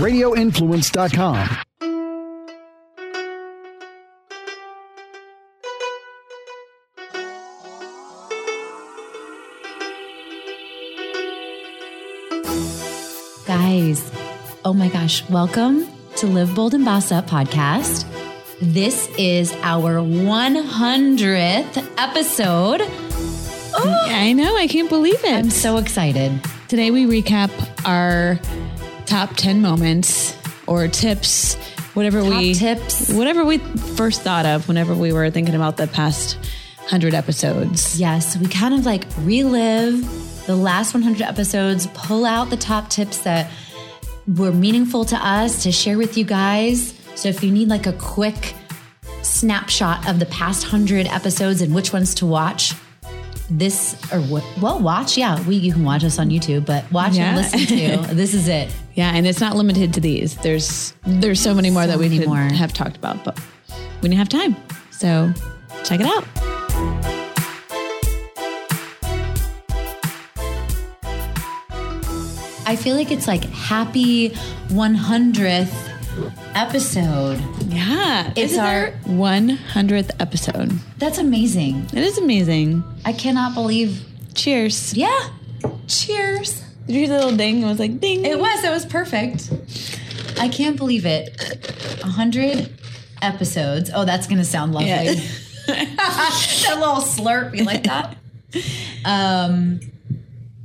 radioinfluence.com. Guys, oh my gosh, welcome to Live Bold and Boss Up podcast. This is our 100th episode. Oh, I know. I can't believe it. I'm so excited. Today we recap our top 10 moments or tips, whatever Top we tips. whatever we first thought of whenever we were thinking about the past 100 episodes. Yes, we kind of like relive the last 100 episodes, pull out the top tips that were meaningful to us to share with you guys. So if you need like a quick snapshot of the past 100 episodes and which ones to watch, this or what well watch yeah we you can watch us on youtube but watch Yeah. and listen to this is it Yeah, and it's not limited to these. There's there's so many more So that we could more. have talked about, but we didn't have time. So check it out. i feel like it's like happy 100th episode Yeah, It's our our- 100th episode. that's amazing It is amazing. i cannot believe Cheers. yeah cheers Did you hear the little ding? It was like ding. It was. It was perfect. I can't believe it. A hundred episodes. Oh, that's gonna sound lovely. Yeah. that little slurp, you like that? Um,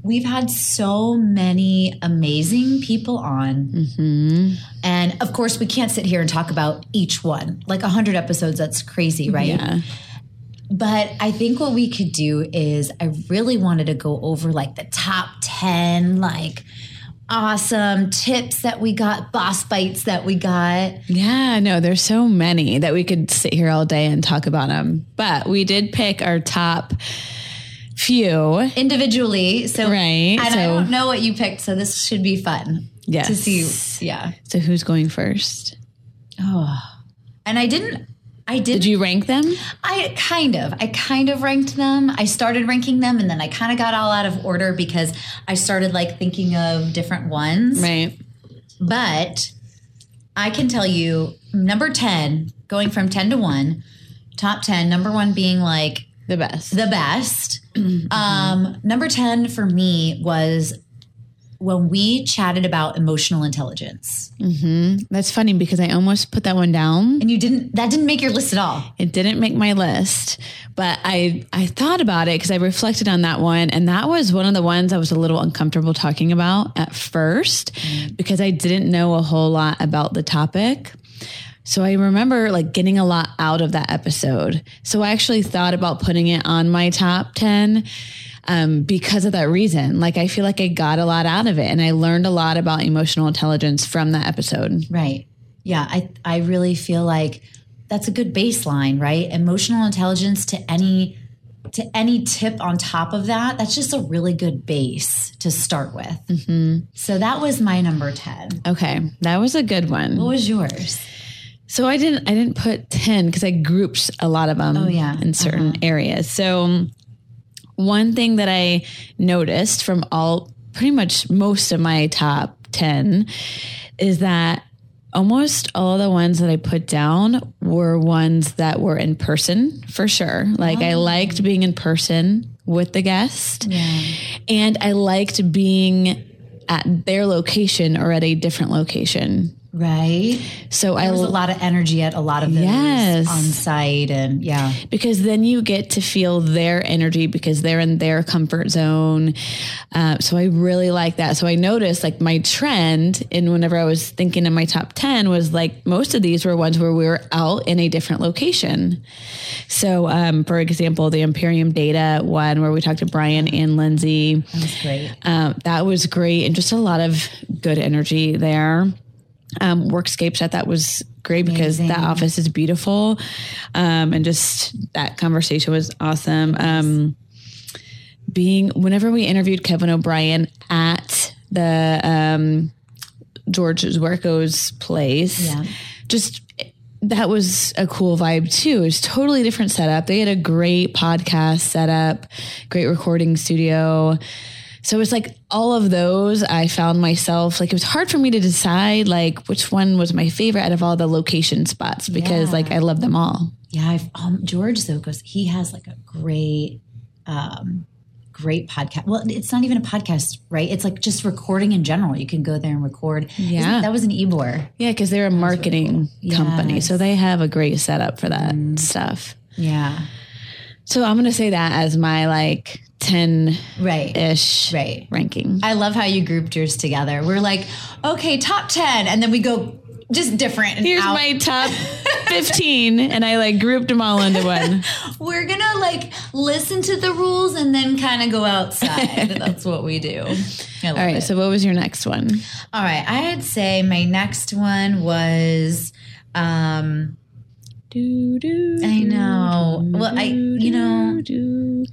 we've had so many amazing people on, Mm-hmm. and of course, we can't sit here and talk about each one. Like a hundred episodes, that's crazy, right? Yeah. But I think what we could do is I really wanted to go over like the top 10 like awesome tips that we got, boss bites that we got. Yeah, no, there's so many that we could sit here all day and talk about them. But we did pick our top few. individually. So Right, and I so- don't know what you picked, so this should be fun. Yes. To see. Yeah. So who's going first? Oh. And I didn't I didn't Did you rank them? I kind of. I kind of ranked them. I started ranking them and then I kind of got all out of order because I started like thinking of different ones. Right. But I can tell you number 10, going from 10 to 1, top 10, number 1 being like The best. the best. Um, number 10 for me was when we chatted about emotional intelligence. That's funny because I almost put that one down. And you didn't that didn't make your list at all. It didn't make my list, but I I thought about it because I reflected on that one, and that was one of the ones I was a little uncomfortable talking about at first because I didn't know a whole lot about the topic. So I remember like getting a lot out of that episode. So I actually thought about putting it on my top 10 um, because of that reason. Like I feel like I got a lot out of it and I learned a lot about emotional intelligence from that episode. Right. Yeah, I I really feel like that's a good baseline, right? Emotional intelligence to any to any tip on top of that, that's just a really good base to start with. So that was my number 10. Okay, that was a good one. What was yours? So I didn't I didn't put 10 because I grouped a lot of them Oh, yeah. in certain areas. So um, one thing that I noticed from all pretty much most of my top 10 is that almost all the ones that I put down were ones that were in person for sure. Like I liked being in person with the guest. And I liked being at their location or at a different location. Right? So I was a lot of energy at a lot of those Yes. on site and yeah. because then you get to feel their energy because they're in their comfort zone. Uh, so I really like that. So I noticed like my trend in whenever I was thinking in my top 10 was like most of these were ones where we were out in a different location. So, um, for example, the Imperium Data one where we talked to Brian and Lindsay. That was great. Um, that was great and just a lot of good energy there. Um, Workscapes, I thought was great because that office is beautiful. Um, and just that conversation was awesome. Um, being, whenever we interviewed Kevin O'Brien at the um, George Zwerko's place, Yeah. just that was a cool vibe too. It was totally different setup. They had a great podcast setup, great recording studio. So it's like all of those I found myself like it was hard for me to decide like which one was my favorite out of all the location spots because Yeah. like I love them all. Yeah, I've, um, George Zokos, he has like a great, um, great podcast. Well, it's not even a podcast, right? It's like just recording in general. You can go there and record. Yeah. Isn't- that was an Ebor. Yeah, because they're a marketing company, so they have a great setup for that Mm. stuff. Yeah. So I'm gonna say that as my like ten Right. ish Right. ranking. I love how you grouped yours together. We're like, okay, top 10. And then we go just different. and Here's out. my top fifteen, and I like grouped them all into one. We're going to like listen to the rules and then kind of go outside. That's what we do. All right. it. So what was your next one? All right. I'd say my next one was, um, Do, do, I know. Well, I, you know, do,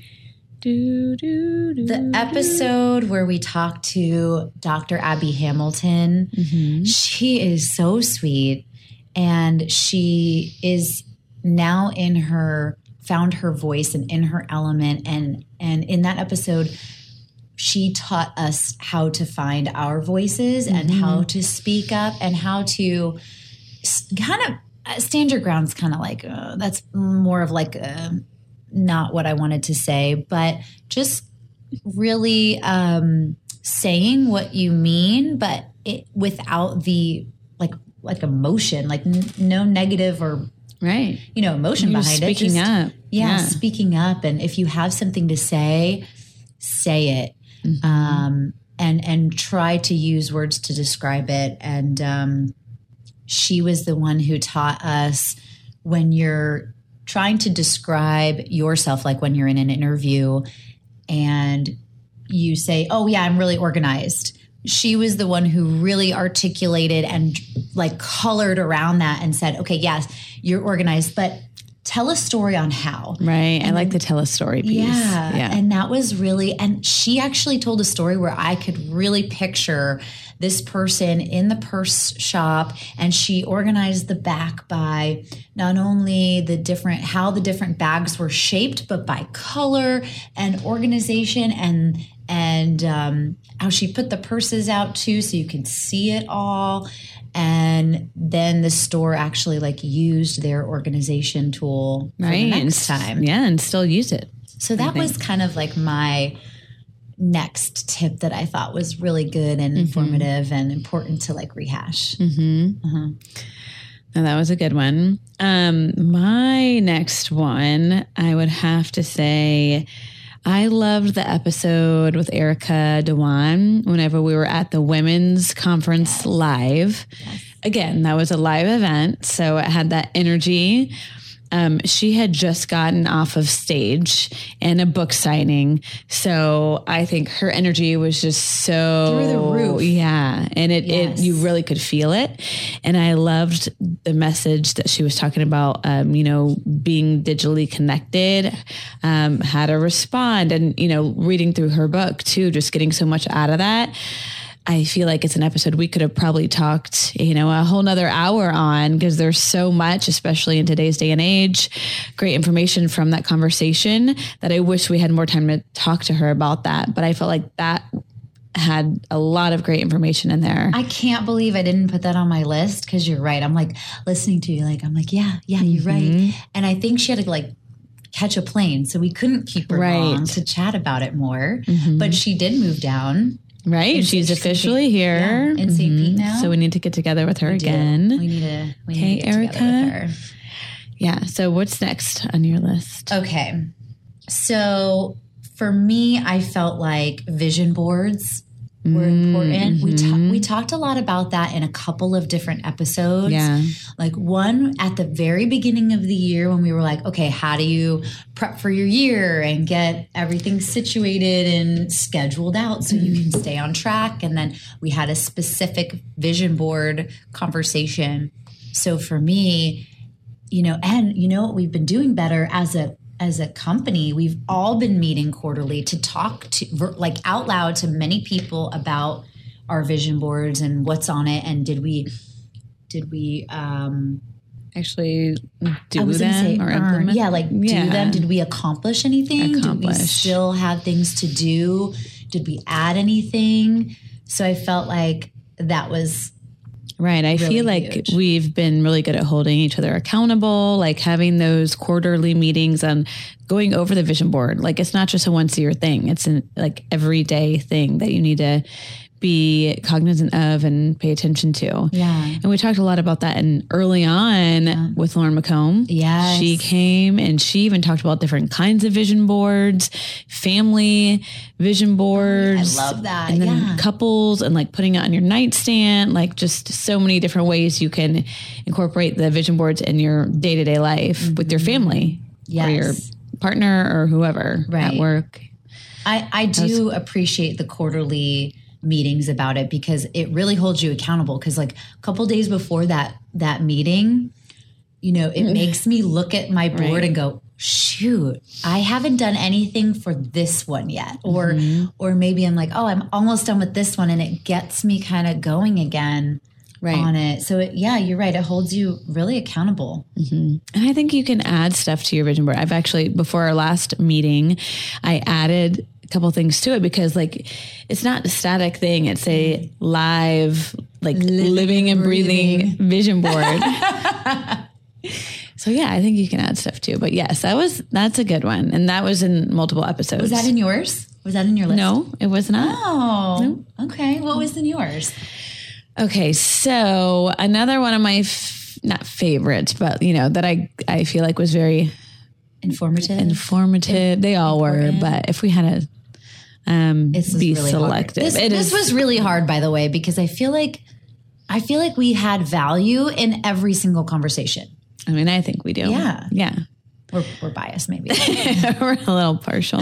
do, do, do, the episode where we talked to Dr. Abby Hamilton, Mm-hmm. she is so sweet. And she is now in her, found her voice and in her element. And, and in that episode, she taught us how to find our voices and how to speak up and how to kind of stand your ground's kind of like uh, that's more of like uh, not what I wanted to say, but just really um, saying what you mean, but it without the like like emotion, like n- no negative or Right. you know emotion You're behind it. speaking up. yeah, speaking up, and if you have something to say, say it, Mm-hmm. um, and and try to use words to describe it. And um, she was the one who taught us when you're trying to describe yourself, like when you're in an interview, and you say, "Oh yeah, I'm really organized." She was the one who really articulated and like colored around that and said, "Okay, yes, you're organized, but tell a story on how." Right. I like the tell a story piece. Yeah. Yeah. And that was really, and she actually told a story where I could really picture this person in the purse shop and she organized the back by not only the different, how the different bags were shaped, but by color and organization and, and, um, how she put the purses out too so you can see it all and then the store actually like used their organization tool for right. the next time Yeah. And still use it. so that was kind of like my next tip that I thought was really good and mm-hmm. informative and important to like rehash. Mm-hmm. Uh-huh. No, that was a good one. Um, my next one, I would have to say, I loved the episode with Erica Dhawan whenever we were at the women's conference live. Again, that was a live event, so it had that energy. Um, she had just gotten off of stage and a book signing, so I think her energy was just so Through the roof. Yeah, and it, Yes. it you really could feel it, and I loved the message that she was talking about. Um, you know, being digitally connected, um, how to respond, and you know, reading through her book too, just getting so much out of that. I feel like it's an episode we could have probably talked, you know, a whole nother hour on because there's so much, especially in today's day and age, great information from that conversation that I wish we had more time to talk to her about that. But I felt like that had a lot of great information in there. I can't believe I didn't put that on my list because you're right. I'm like listening to you, like, I'm like, yeah, yeah, you're right. Mm-hmm. And I think she had to like catch a plane. So we couldn't keep her Right. long to chat about it more. Mm-hmm. But she did move down. Right? in She's St. officially Pete. here. Yeah, in St. Pete now. So we need to get together with her We do. again. We need to, we Okay, need to get together Erica. with her. Yeah. So what's next on your list? Okay. So for me, I felt like vision boards were important. Mm, we ta- we mm-hmm. talked a lot about that in a couple of different episodes. Yeah. Like one at the very beginning of the year when we were like, okay, how do you prep for your year and get everything situated and scheduled out so you can stay on track? And then we had a specific vision board conversation. So for me, you know, and you know what we've been doing better as a as a company, we've all been meeting quarterly to talk to like out loud to many people about our vision boards and what's on it and did we did we um Actually, do them say or implement? Yeah, like do them. Did we accomplish anything? Did we still have things to do? did we add anything? So I felt like that was Right. I really feel like huge. we've been really good at holding each other accountable, like having those quarterly meetings and going over the vision board. Like it's not just a once a year thing. It's an like everyday thing that you need to be cognizant of and pay attention to. Yeah. And we talked a lot about that and early on with Lauren McComb. Yes. She came and she even talked about different kinds of vision boards, family vision oh, boards. I love that. And then Yeah. couples and like putting it on your nightstand, like just so many different ways you can incorporate the vision boards in your day to day life with your mm-hmm. family or your partner or whoever at work. I, I do appreciate the quarterly meetings about it because it really holds you accountable. Because like a couple days before that that meeting, you know, it mm. makes me look at my board Right. and go, shoot, I haven't done anything for this one yet. Or mm-hmm. or maybe I'm like, oh, I'm almost done with this one, and it gets me kind of going again Right. on it. So it, yeah, you're right. It holds you really accountable. Mm-hmm. And I think you can add stuff to your vision board. I've actually, before our last meeting, I added a couple things to it because, like, it's not a static thing, it's a mm-hmm. live, like, living, and breathing, vision board. so, yeah, I think you can add stuff too. But yes, that was, that's a good one. And that was in multiple episodes. Was that in yours? Was that in your list? no, it was not. Oh, okay. What was in yours? Okay, so another one of my f- not favorites, but you know that I I feel like was very Informative. informative. They all were, but if we had to um, This be really hard. selective, This, this is- was really hard, by the way, because I feel like I feel like we had value in every single conversation. I mean, I think we do. Yeah. yeah. We're, we're biased, maybe. we're a little partial.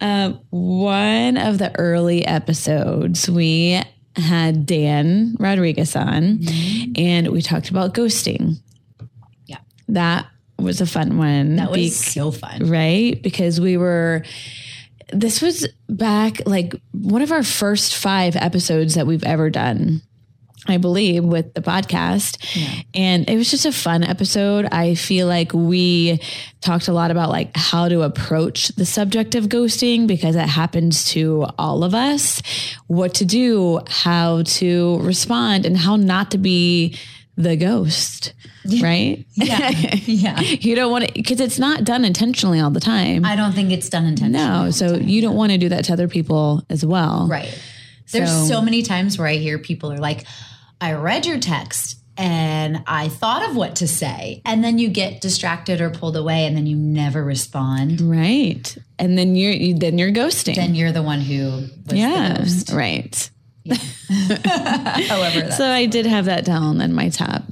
um, one of the early episodes, we had Dan Rodriguez on, Mm-hmm. and we talked about ghosting. Yeah. That was a fun one. That was bec- so fun. right? Because we were, this was back like one of our first five episodes that we've ever done. I believe with the podcast. And it was just a fun episode. I feel like we talked a lot about like how to approach the subject of ghosting because it happens to all of us, what to do, how to respond and how not to be the ghost, right? Yeah. yeah. you don't want to because it's not done intentionally all the time. I don't think it's done intentionally. no, so you don't want to do that to other people as well. Right. There's So- so many times where I hear people are like, I read your text and I thought of what to say. And then you get distracted or pulled away and then you never respond. Right. And then you're you, then you're ghosting. Then you're the one who was yeah. Right. However, So I did have that down in my top.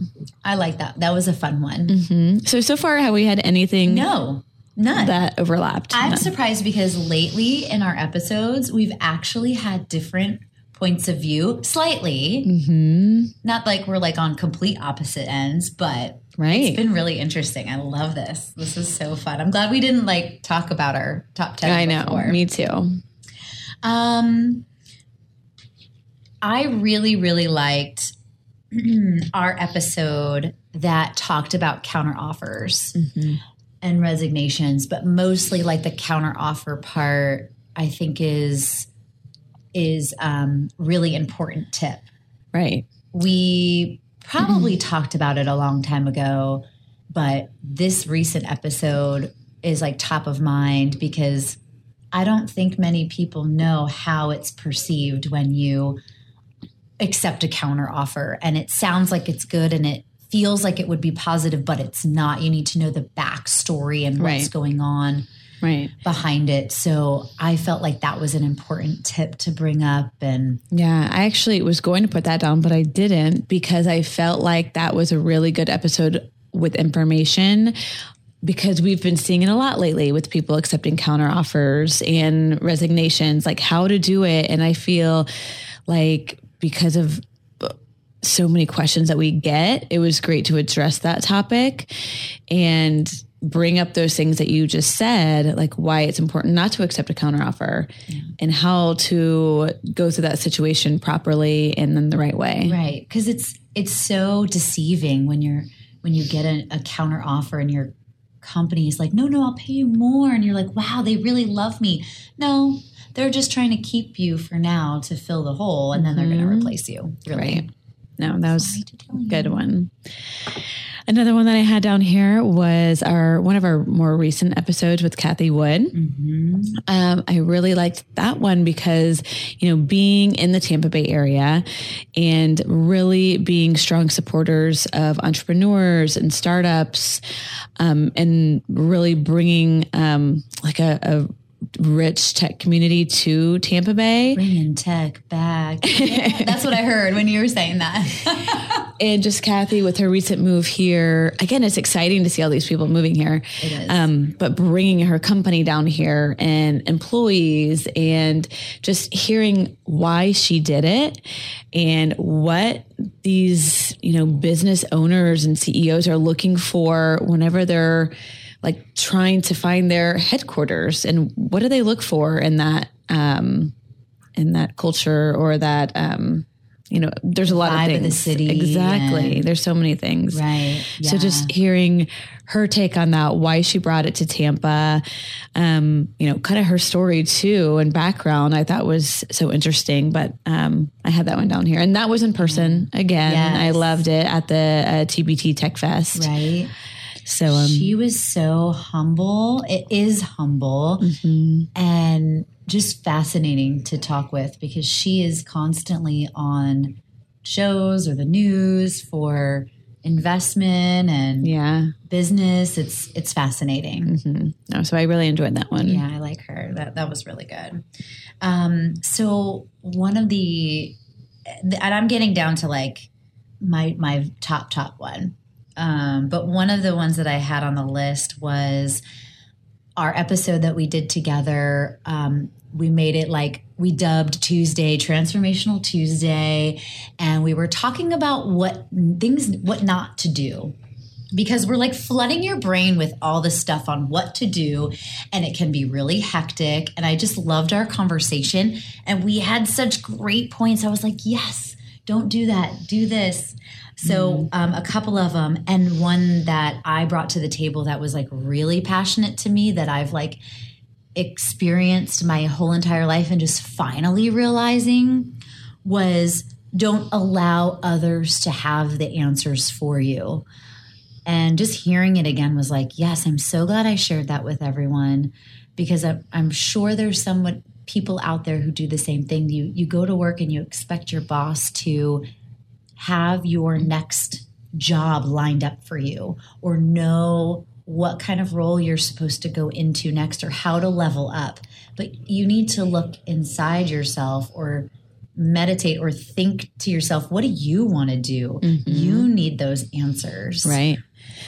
I like that. That was a fun one. Mm-hmm. So so far have we had anything No, none. that overlapped? I'm None. surprised because lately in our episodes, we've actually had different points of view, slightly. Mm-hmm. Not like we're like on complete opposite ends, but Right. it's been really interesting. I love this. This is so fun. I'm glad we didn't like talk about our top 10. I know. before. Me too. Um, I really, really liked our episode that talked about counter offers and resignations, but mostly like the counter offer part. I think is is um, really important tip. Right. We probably talked about it a long time ago, but this recent episode is like top of mind because I don't think many people know how it's perceived when you accept a counter offer and it sounds like it's good and it feels like it would be positive, but it's not. You need to know the backstory and what's Right. going on Right. behind it. So I felt like that was an important tip to bring up and Yeah, I actually was going to put that down, but I didn't because I felt like that was a really good episode with information because we've been seeing it a lot lately with people accepting counter offers and resignations, like how to do it. And I feel like because of so many questions that we get, it was great to address that topic and bring up those things that you just said, like why it's important not to accept a counteroffer and how to go through that situation properly and then the right way. Right, because it's it's so deceiving when you're when you get a, a counter offer and your company is like, no, no, I'll pay you more, and you're like, wow, they really love me. No, they're just trying to keep you for now to fill the hole and then they're going to mm-hmm. replace you. Really. Right. No, that was Sorry to tell you. good one. Another one that I had down here was our one of our more recent episodes with Cathie Wood. Um, I really liked that one because you know being in the Tampa Bay area and really being strong supporters of entrepreneurs and startups, um, and really bringing um, like a, a rich tech community to Tampa Bay. Bringing tech back. Yeah, that's what I heard when you were saying that. and just Cathie with her recent move here. Again, it's exciting to see all these people moving here. It is. Um, but bringing her company down here and employees and just hearing why she did it and what these, you know, business owners and CEOs are looking for whenever they're like trying to find their headquarters and what do they look for in that, um, in that culture or that, um, you know, there's a lot Vibe of of things. the city Exactly. and- There's so many things. right. So just hearing her take on that, why she brought it to Tampa, um, you know, kind of her story too and background, I thought was so interesting. But um, I had that one down here, and that was in person again. I loved it at the uh, TBT Tech Fest. Right. So um, she was so humble. It is humble and just fascinating to talk with because she is constantly on shows or the news for investment and yeah, business. It's it's fascinating. no, so I really enjoyed that one. Yeah, I like her. That that was really good. Um, so one of the, and I'm getting down to like my my top top one. Um, but one of the ones that I had on the list was our episode that we did together. Um, we made it like we dubbed Tuesday Transformational Tuesday, and we were talking about what things, what not to do. Because we're like flooding your brain with all this stuff on what to do and it can be really hectic and i just loved our conversation and we had such great points. I was like yes don't do that. Do this so um, a couple of them and one that i brought to the table that was like really passionate to me that i've like experienced my whole entire life and just finally realizing was don't allow others to have the answers for you and just hearing it again was like, yes, I'm so glad I shared that with everyone because I'm, I'm sure there's some people out there who do the same thing. You you go to work and you expect your boss to have your next job lined up for you or know what kind of role you're supposed to go into next or how to level up. But you need to look inside yourself or meditate or think to yourself, what do you want to do? You need those answers. Right.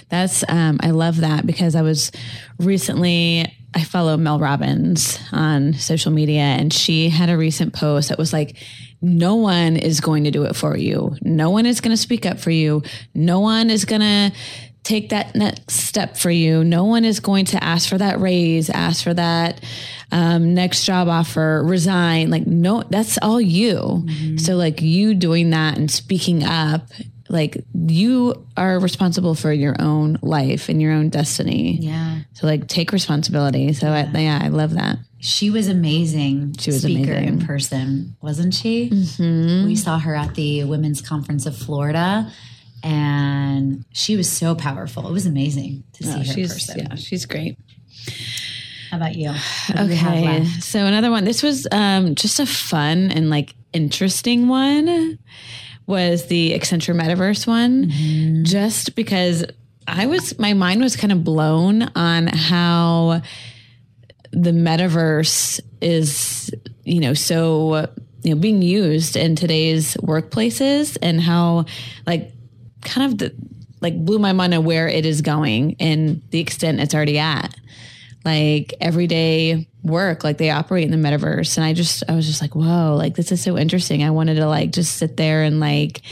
That's um I love that because I was recently I follow Mel Robbins on social media and she had a recent post that was like no one is going to do it for you. No one is going to speak up for you. No one is going to take that next step for you. No one is going to ask for that raise, ask for that um, next job offer, resign. Like, no, that's all you. So, like, you doing that and speaking up, like, you are responsible for your own life and your own destiny. Yeah. So, like, take responsibility. So, I, yeah, I love that. She was amazing. She was speaker amazing. in person, wasn't she? Mm-hmm. We saw her at the Women's Conference of Florida, and she was so powerful. It was amazing to see her in person. yeah, she's great. How about you? Do you Okay. So another one. This was um, just a fun and like interesting one. Was the Accenture Metaverse one? Mm-hmm. Just because I was, my mind was kind of blown on how the metaverse is, you know, so you know being used in today's workplaces and how like kind of the, like blew my mind on where it is going and the extent it's already at like everyday work like they operate in the metaverse and i just i was just like whoa like this is so interesting i wanted to like just sit there and like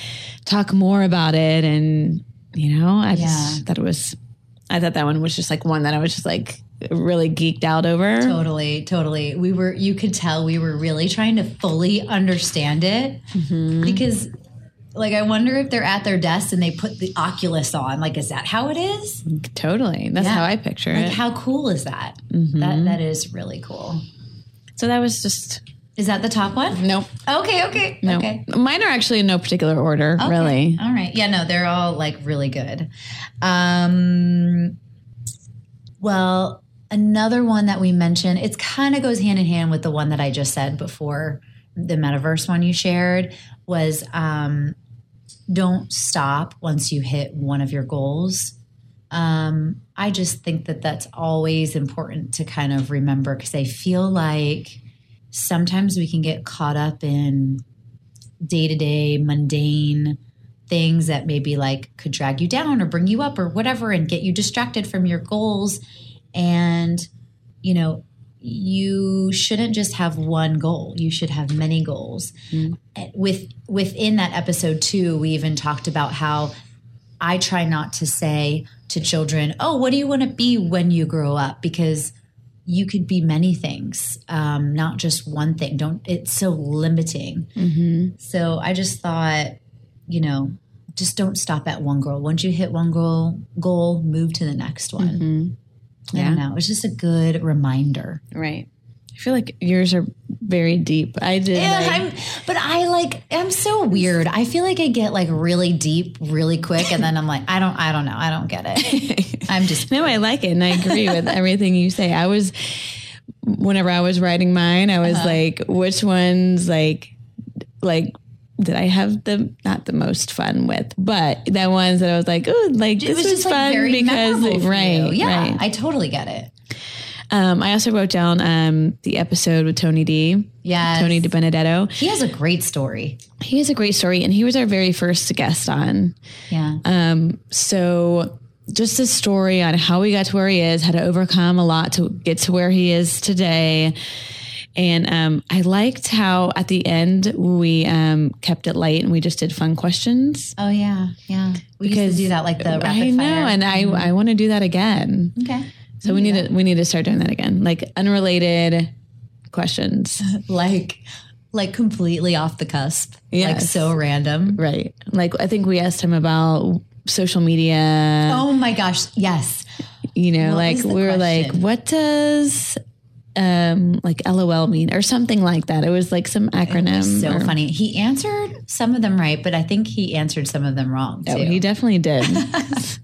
talk more about it and you know i just Yeah. thought it was i thought that one was just like one that i was just like really geeked out over Totally, totally. We were, you could tell we were really trying to fully understand it Mm-hmm. because, like, I wonder if they're at their desk and they put the Oculus on. Like, is that how it is? totally that's Yeah. how i picture Like, it how cool is that? That that is really cool. So that was just Is that the top one? nope. Okay, okay, No. okay. Mine are actually in no particular order, Okay. really. All right. Yeah, no, they're all like really good. Um well, another one that we mentioned, it's kind of goes hand in hand with the one that I just said before, the metaverse one you shared was um don't stop once you hit one of your goals. Um I just think that that's always important to kind of remember because I feel like sometimes we can get caught up in day to day, mundane things that maybe like could drag you down or bring you up or whatever and get you distracted from your goals. And, you know, you shouldn't just have one goal. You should have many goals. Mm-hmm. Eh, with within that episode too, we even talked about how I try not to say to children, "Oh, what do you want to be when you grow up?" Because you could be many things, um, not just one thing. Don't. It's so limiting. Mm-hmm. So I just thought, you know, just don't stop at one goal. Once you hit one goal, goal, move to the next one. I Yeah. don't know. It's just a good reminder. Right. I feel like yours are very deep. I did. Yeah, like- I'm, but I like I'm so weird. I feel like I get like really deep really quick, and then I'm like, I don't, I don't know, I don't get it. I'm just No, I like it, and I agree with everything you say. I was, whenever I was writing mine, I was Uh-huh. like, which ones, like, like, did I have the not the most fun with, but the ones that I was like, oh, like it was was, just like fun very because right. Yeah, right. I totally get it. Um, I also wrote down um the episode with Tony D. Yeah, Tony Di Benedetto. He has a great story. He has a great story, and he was our very first guest on. Yeah. Um, so just a story on how he got to where he is, how to overcome a lot to get to where he is today. And um, I liked how at the end we um, kept it light and we just did fun questions. oh yeah, yeah. We used to do that like the rapid I know, fire. and I I want to do that again. okay. So we need to we need to start doing that again, like unrelated questions, Like, like completely off the cusp. Like so random. right? Like I think we asked him about social media. Oh my gosh. Yes. you know What like we were like what does um like lol mean or something like that it was like some acronym So or- funny. He answered some of them right, but I think he answered some of them wrong too. oh, he definitely did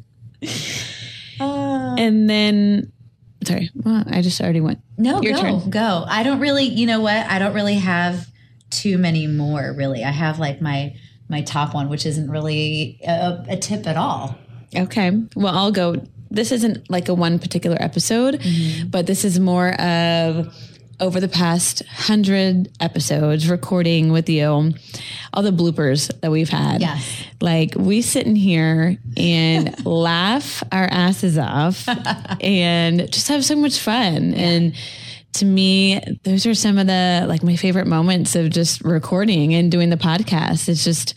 and then sorry well, i just already went No, Your go, turn. go. I don't really, you know what? I don't really have too many more. Really, I have like my my top one, which isn't really a, a tip at all. okay well i'll go this isn't like a one particular episode Mm-hmm. but this is more of over the past hundred episodes recording with you all the bloopers that we've had Yes. like we sit in here and laugh our asses off and just have so much fun and to me those are some of the like my favorite moments of just recording and doing the podcast it's just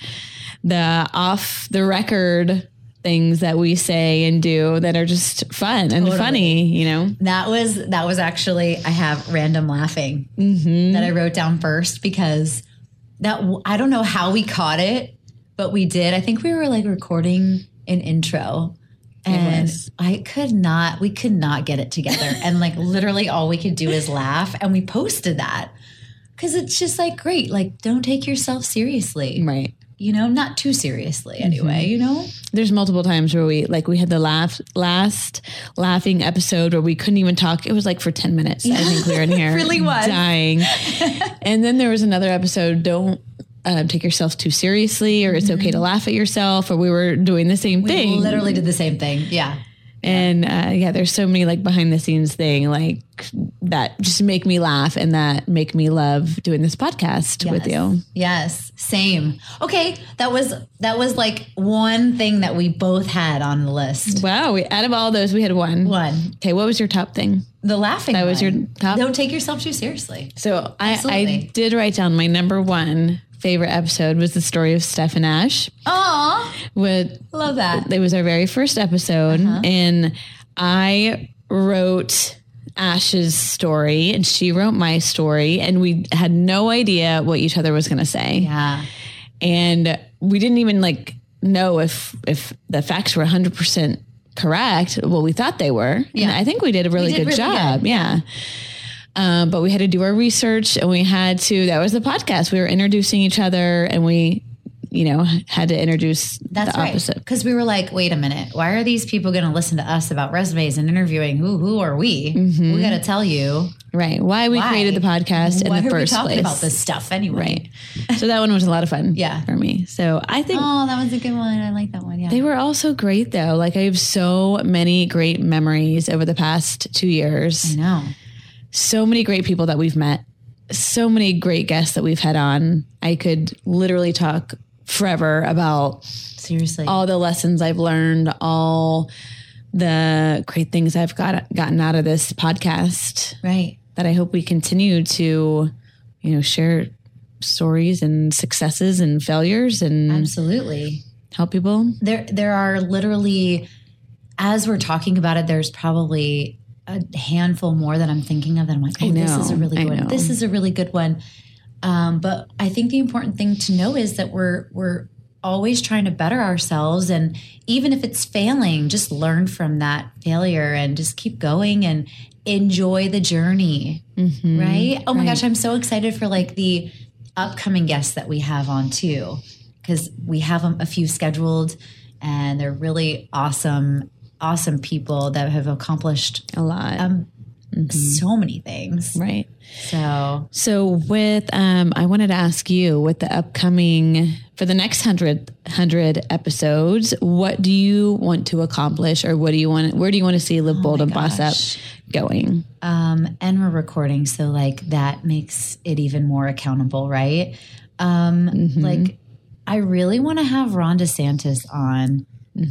the off the record things that we say and do that are just fun and funny you know That was that was actually I have random laughing mm-hmm. that I wrote down first because that I don't know how we caught it, but we did. I think we were like recording an intro. And. I could not, we could not get it together. and like literally all we could do is laugh. And we posted that because it's just like, great. Like, don't take yourself seriously, right you know, not too seriously anyway, you know? there's multiple times where we like we had the laugh last laughing episode where we couldn't even talk. It was like for 10 minutes. I think we were in here really was. dying. and then there was another episode, don't um, take yourself too seriously or it's okay to laugh at yourself or we were doing the same thing. We literally did the same thing. Yeah. And uh, yeah, there's so many like behind the scenes thing like that just make me laugh and that make me love doing this podcast with you. Yes, same. Okay, that was that was like one thing that we both had on the list. Wow, we, out of all those, we had one. One, Okay, what was your top thing? the laughing. That was your top? Don't take yourself too seriously. So I, I did write down my number one favorite episode was the story of Steph and Ash. Aw, With love that. it was our very first episode, uh-huh. and I wrote Ash's story, and she wrote my story, and we had no idea what each other was going to say, Yeah, and we didn't even like know if if the facts were hundred percent correct. Well, we thought they were. Yeah. and I think we did a really did good really job. good. Yeah. Um, but we had to do our research and we had to, that was the podcast. We were introducing each other and we, you know, had to introduce That's the right. opposite. Because we were like, wait a minute, why are these people going to listen to us about resumes and interviewing? Who who are we? We got to tell you Right. Why we why. created the podcast why in the first place. about this stuff anyway? Right. So that one was a lot of fun. Yeah. For me. So I think Oh, that was a good one. I like that one. Yeah. They were all so great though. Like I have so many great memories over the past two years. I know. So many great people that we've met. So many great guests that we've had on. I could literally talk forever about Seriously. all the lessons I've learned, all the great things I've got gotten out of this podcast right. that I hope we continue to, you know, share stories and successes and failures and Absolutely. help people. There there are literally as we're talking about it, there's probably a handful more that I'm thinking of that I'm like, oh, this is a really good one. This is a really good one. Um, but I think the important thing to know is that we're we're always trying to better ourselves and even if it's failing, just learn from that failure and just keep going and enjoy the journey. Right? Oh my gosh, I'm so excited for like the upcoming guests that we have on too because we have um, a few scheduled and they're really awesome awesome people that have accomplished A lot. um, so many things right. so So with um I wanted to ask you with the upcoming for the next hundred hundred episodes, what do you want to accomplish or what do you want where do you want to see Live Bold and Boss Up going? um and we're recording so like that makes it even more accountable right um like i really want to have ron desantis on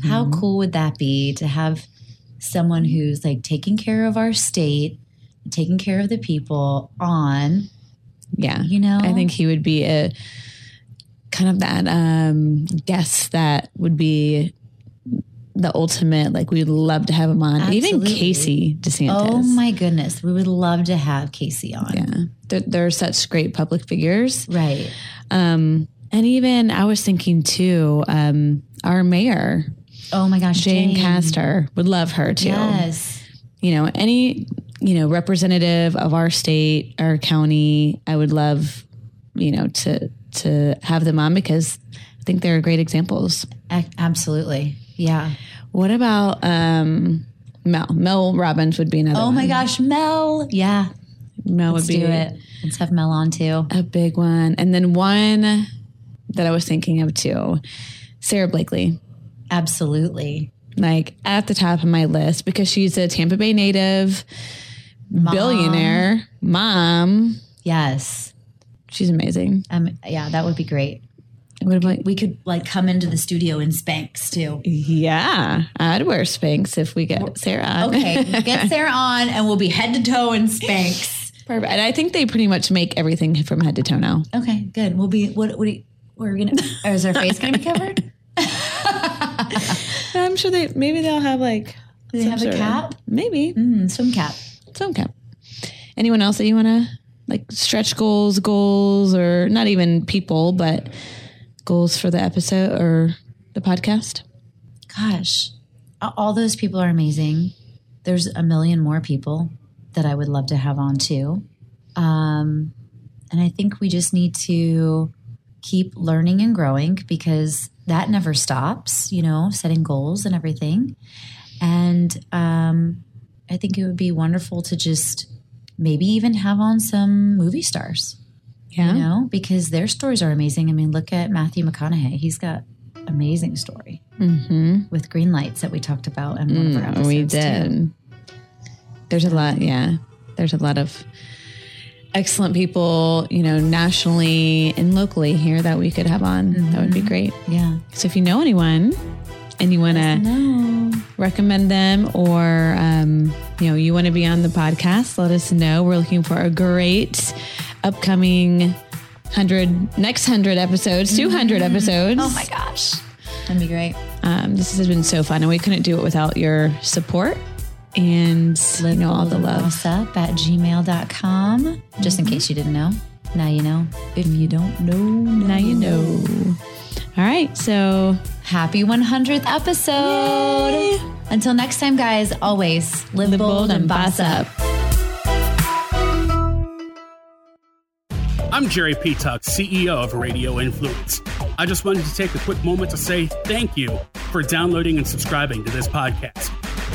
how cool would that be to have someone who's like taking care of our state taking care of the people on Yeah. you know I think he would be a kind of that um guest that would be the ultimate like we'd love to have him on. Even Casey DeSantis. Oh my goodness, we would love to have Casey on. Yeah. They're, they're such great public figures. Right. Um, and even I was thinking too, um, our mayor, Oh my gosh, Jane, Jane. Castor, would love her too. Yes. You know, any, you know, representative of our state, our county, I would love, you know, to to have them on because I think they're great examples. Absolutely. Yeah. What about um Mel? Mel Robbins would be another Oh my gosh, Mel. Yeah. Mel Let's would be do it. Let's have Mel on too. a big one. And then one that I was thinking of too, Sara Blakely. Absolutely. like at the top of my list because she's a Tampa Bay native, billionaire, mom. Yes. She's amazing. Um, yeah, that would be great. What about We could like come into the studio in Spanx too. yeah? I'd wear Spanx if we get Sara. on. Okay, get Sara on and we'll be head to toe in Spanx. perfect. And I think they pretty much make everything from head to toe now. Okay, good. We'll be what? What? Do you, we're gonna. Or is our face gonna be covered? I'm sure they maybe they'll have like Do they have a sort of- cap? maybe Mm, swim cap. some cap. Anyone else that you want to like stretch goals, goals, or not even people, but goals for the episode or the podcast? Gosh, all those people are amazing. There's a million more people that I would love to have on too. Um, and I think we just need to keep learning and growing because that never stops, you know, setting goals and everything. And um, I think it would be wonderful to just maybe even have on some movie stars, Yeah. you know, because their stories are amazing. I mean, look at Matthew McConaughey. He's got amazing story Mm-hmm. with green lights that we talked about in one of our episodes. we too. There's a lot, yeah. There's a lot of excellent people, you know, nationally and locally here that we could have on. That would be Mm-hmm. great. Yeah. So if you know anyone and you want to recommend them or um, you know you want to be on the podcast let us know we're looking for a great upcoming 100 next 100 episodes 200 episodes Oh my gosh. That'd be great. um, this has been so fun and we couldn't do it without your support and let you know all the love Boss up at gmail.com. Just in case you didn't know. Now you know. If you don't know, now you know all right so Happy 100th episode. Until next time, guys, always live, live bold, and boss up. up I'm Jerry P. Tuck, CEO of Radio Influence. I just wanted to take a quick moment to say thank you for downloading and subscribing to this podcast.